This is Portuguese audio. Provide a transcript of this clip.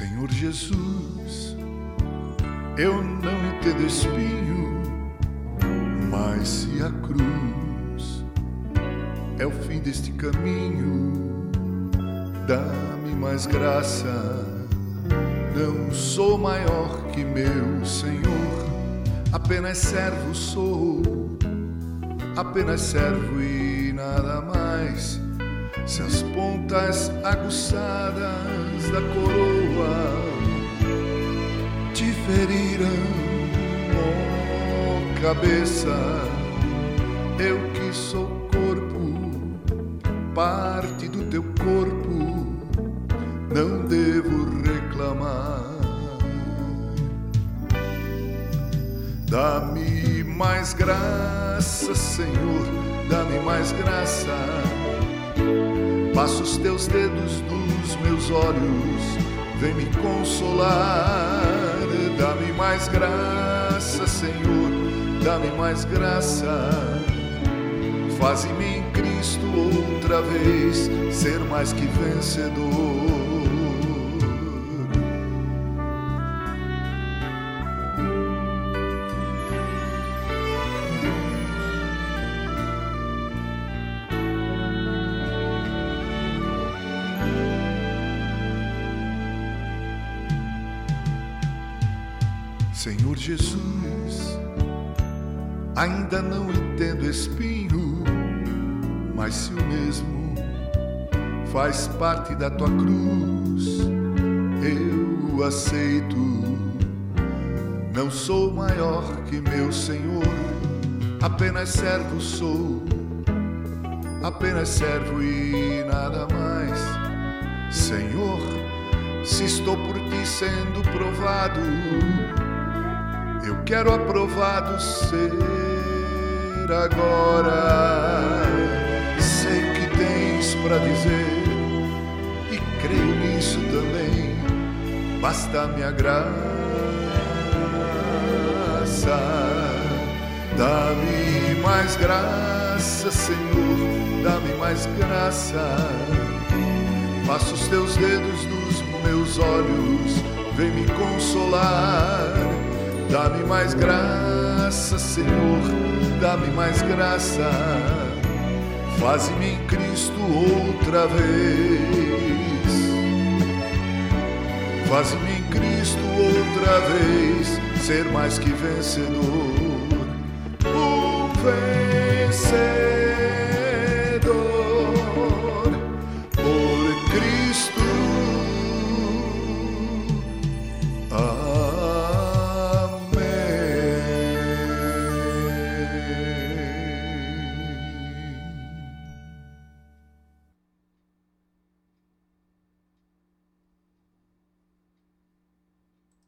Senhor Jesus, eu não entendo espinho, mas se a cruz é o fim deste caminho, dá-me mais graça. Não sou maior que meu Senhor, apenas servo sou, apenas servo e nada mais se as pontas aguçadas da coroa te feriram, oh cabeça, eu que sou corpo, parte do teu corpo, não devo reclamar. Dá-me mais graça, Senhor, dá-me mais graça Passa os teus dedos nos meus olhos, vem me consolar. Dá-me mais graça, Senhor, dá-me mais graça. Faze-me em Cristo outra vez ser mais que vencedor. Senhor Jesus, ainda não entendo espinho, mas se o mesmo faz parte da tua cruz, eu aceito. Não sou maior que meu Senhor, apenas servo sou, apenas servo e nada mais. Senhor, se estou por ti sendo provado, eu quero aprovado ser agora. Sei o que tens para dizer e creio nisso também. Basta minha graça, dá-me mais graça, Senhor, dá-me mais graça. Passa os teus dedos nos meus olhos, vem me consolar Dá-me mais graça, Senhor, dá-me mais graça. Faz-me em Cristo outra vez. Faz-me em Cristo outra vez ser mais que vencedor. Um vencedor.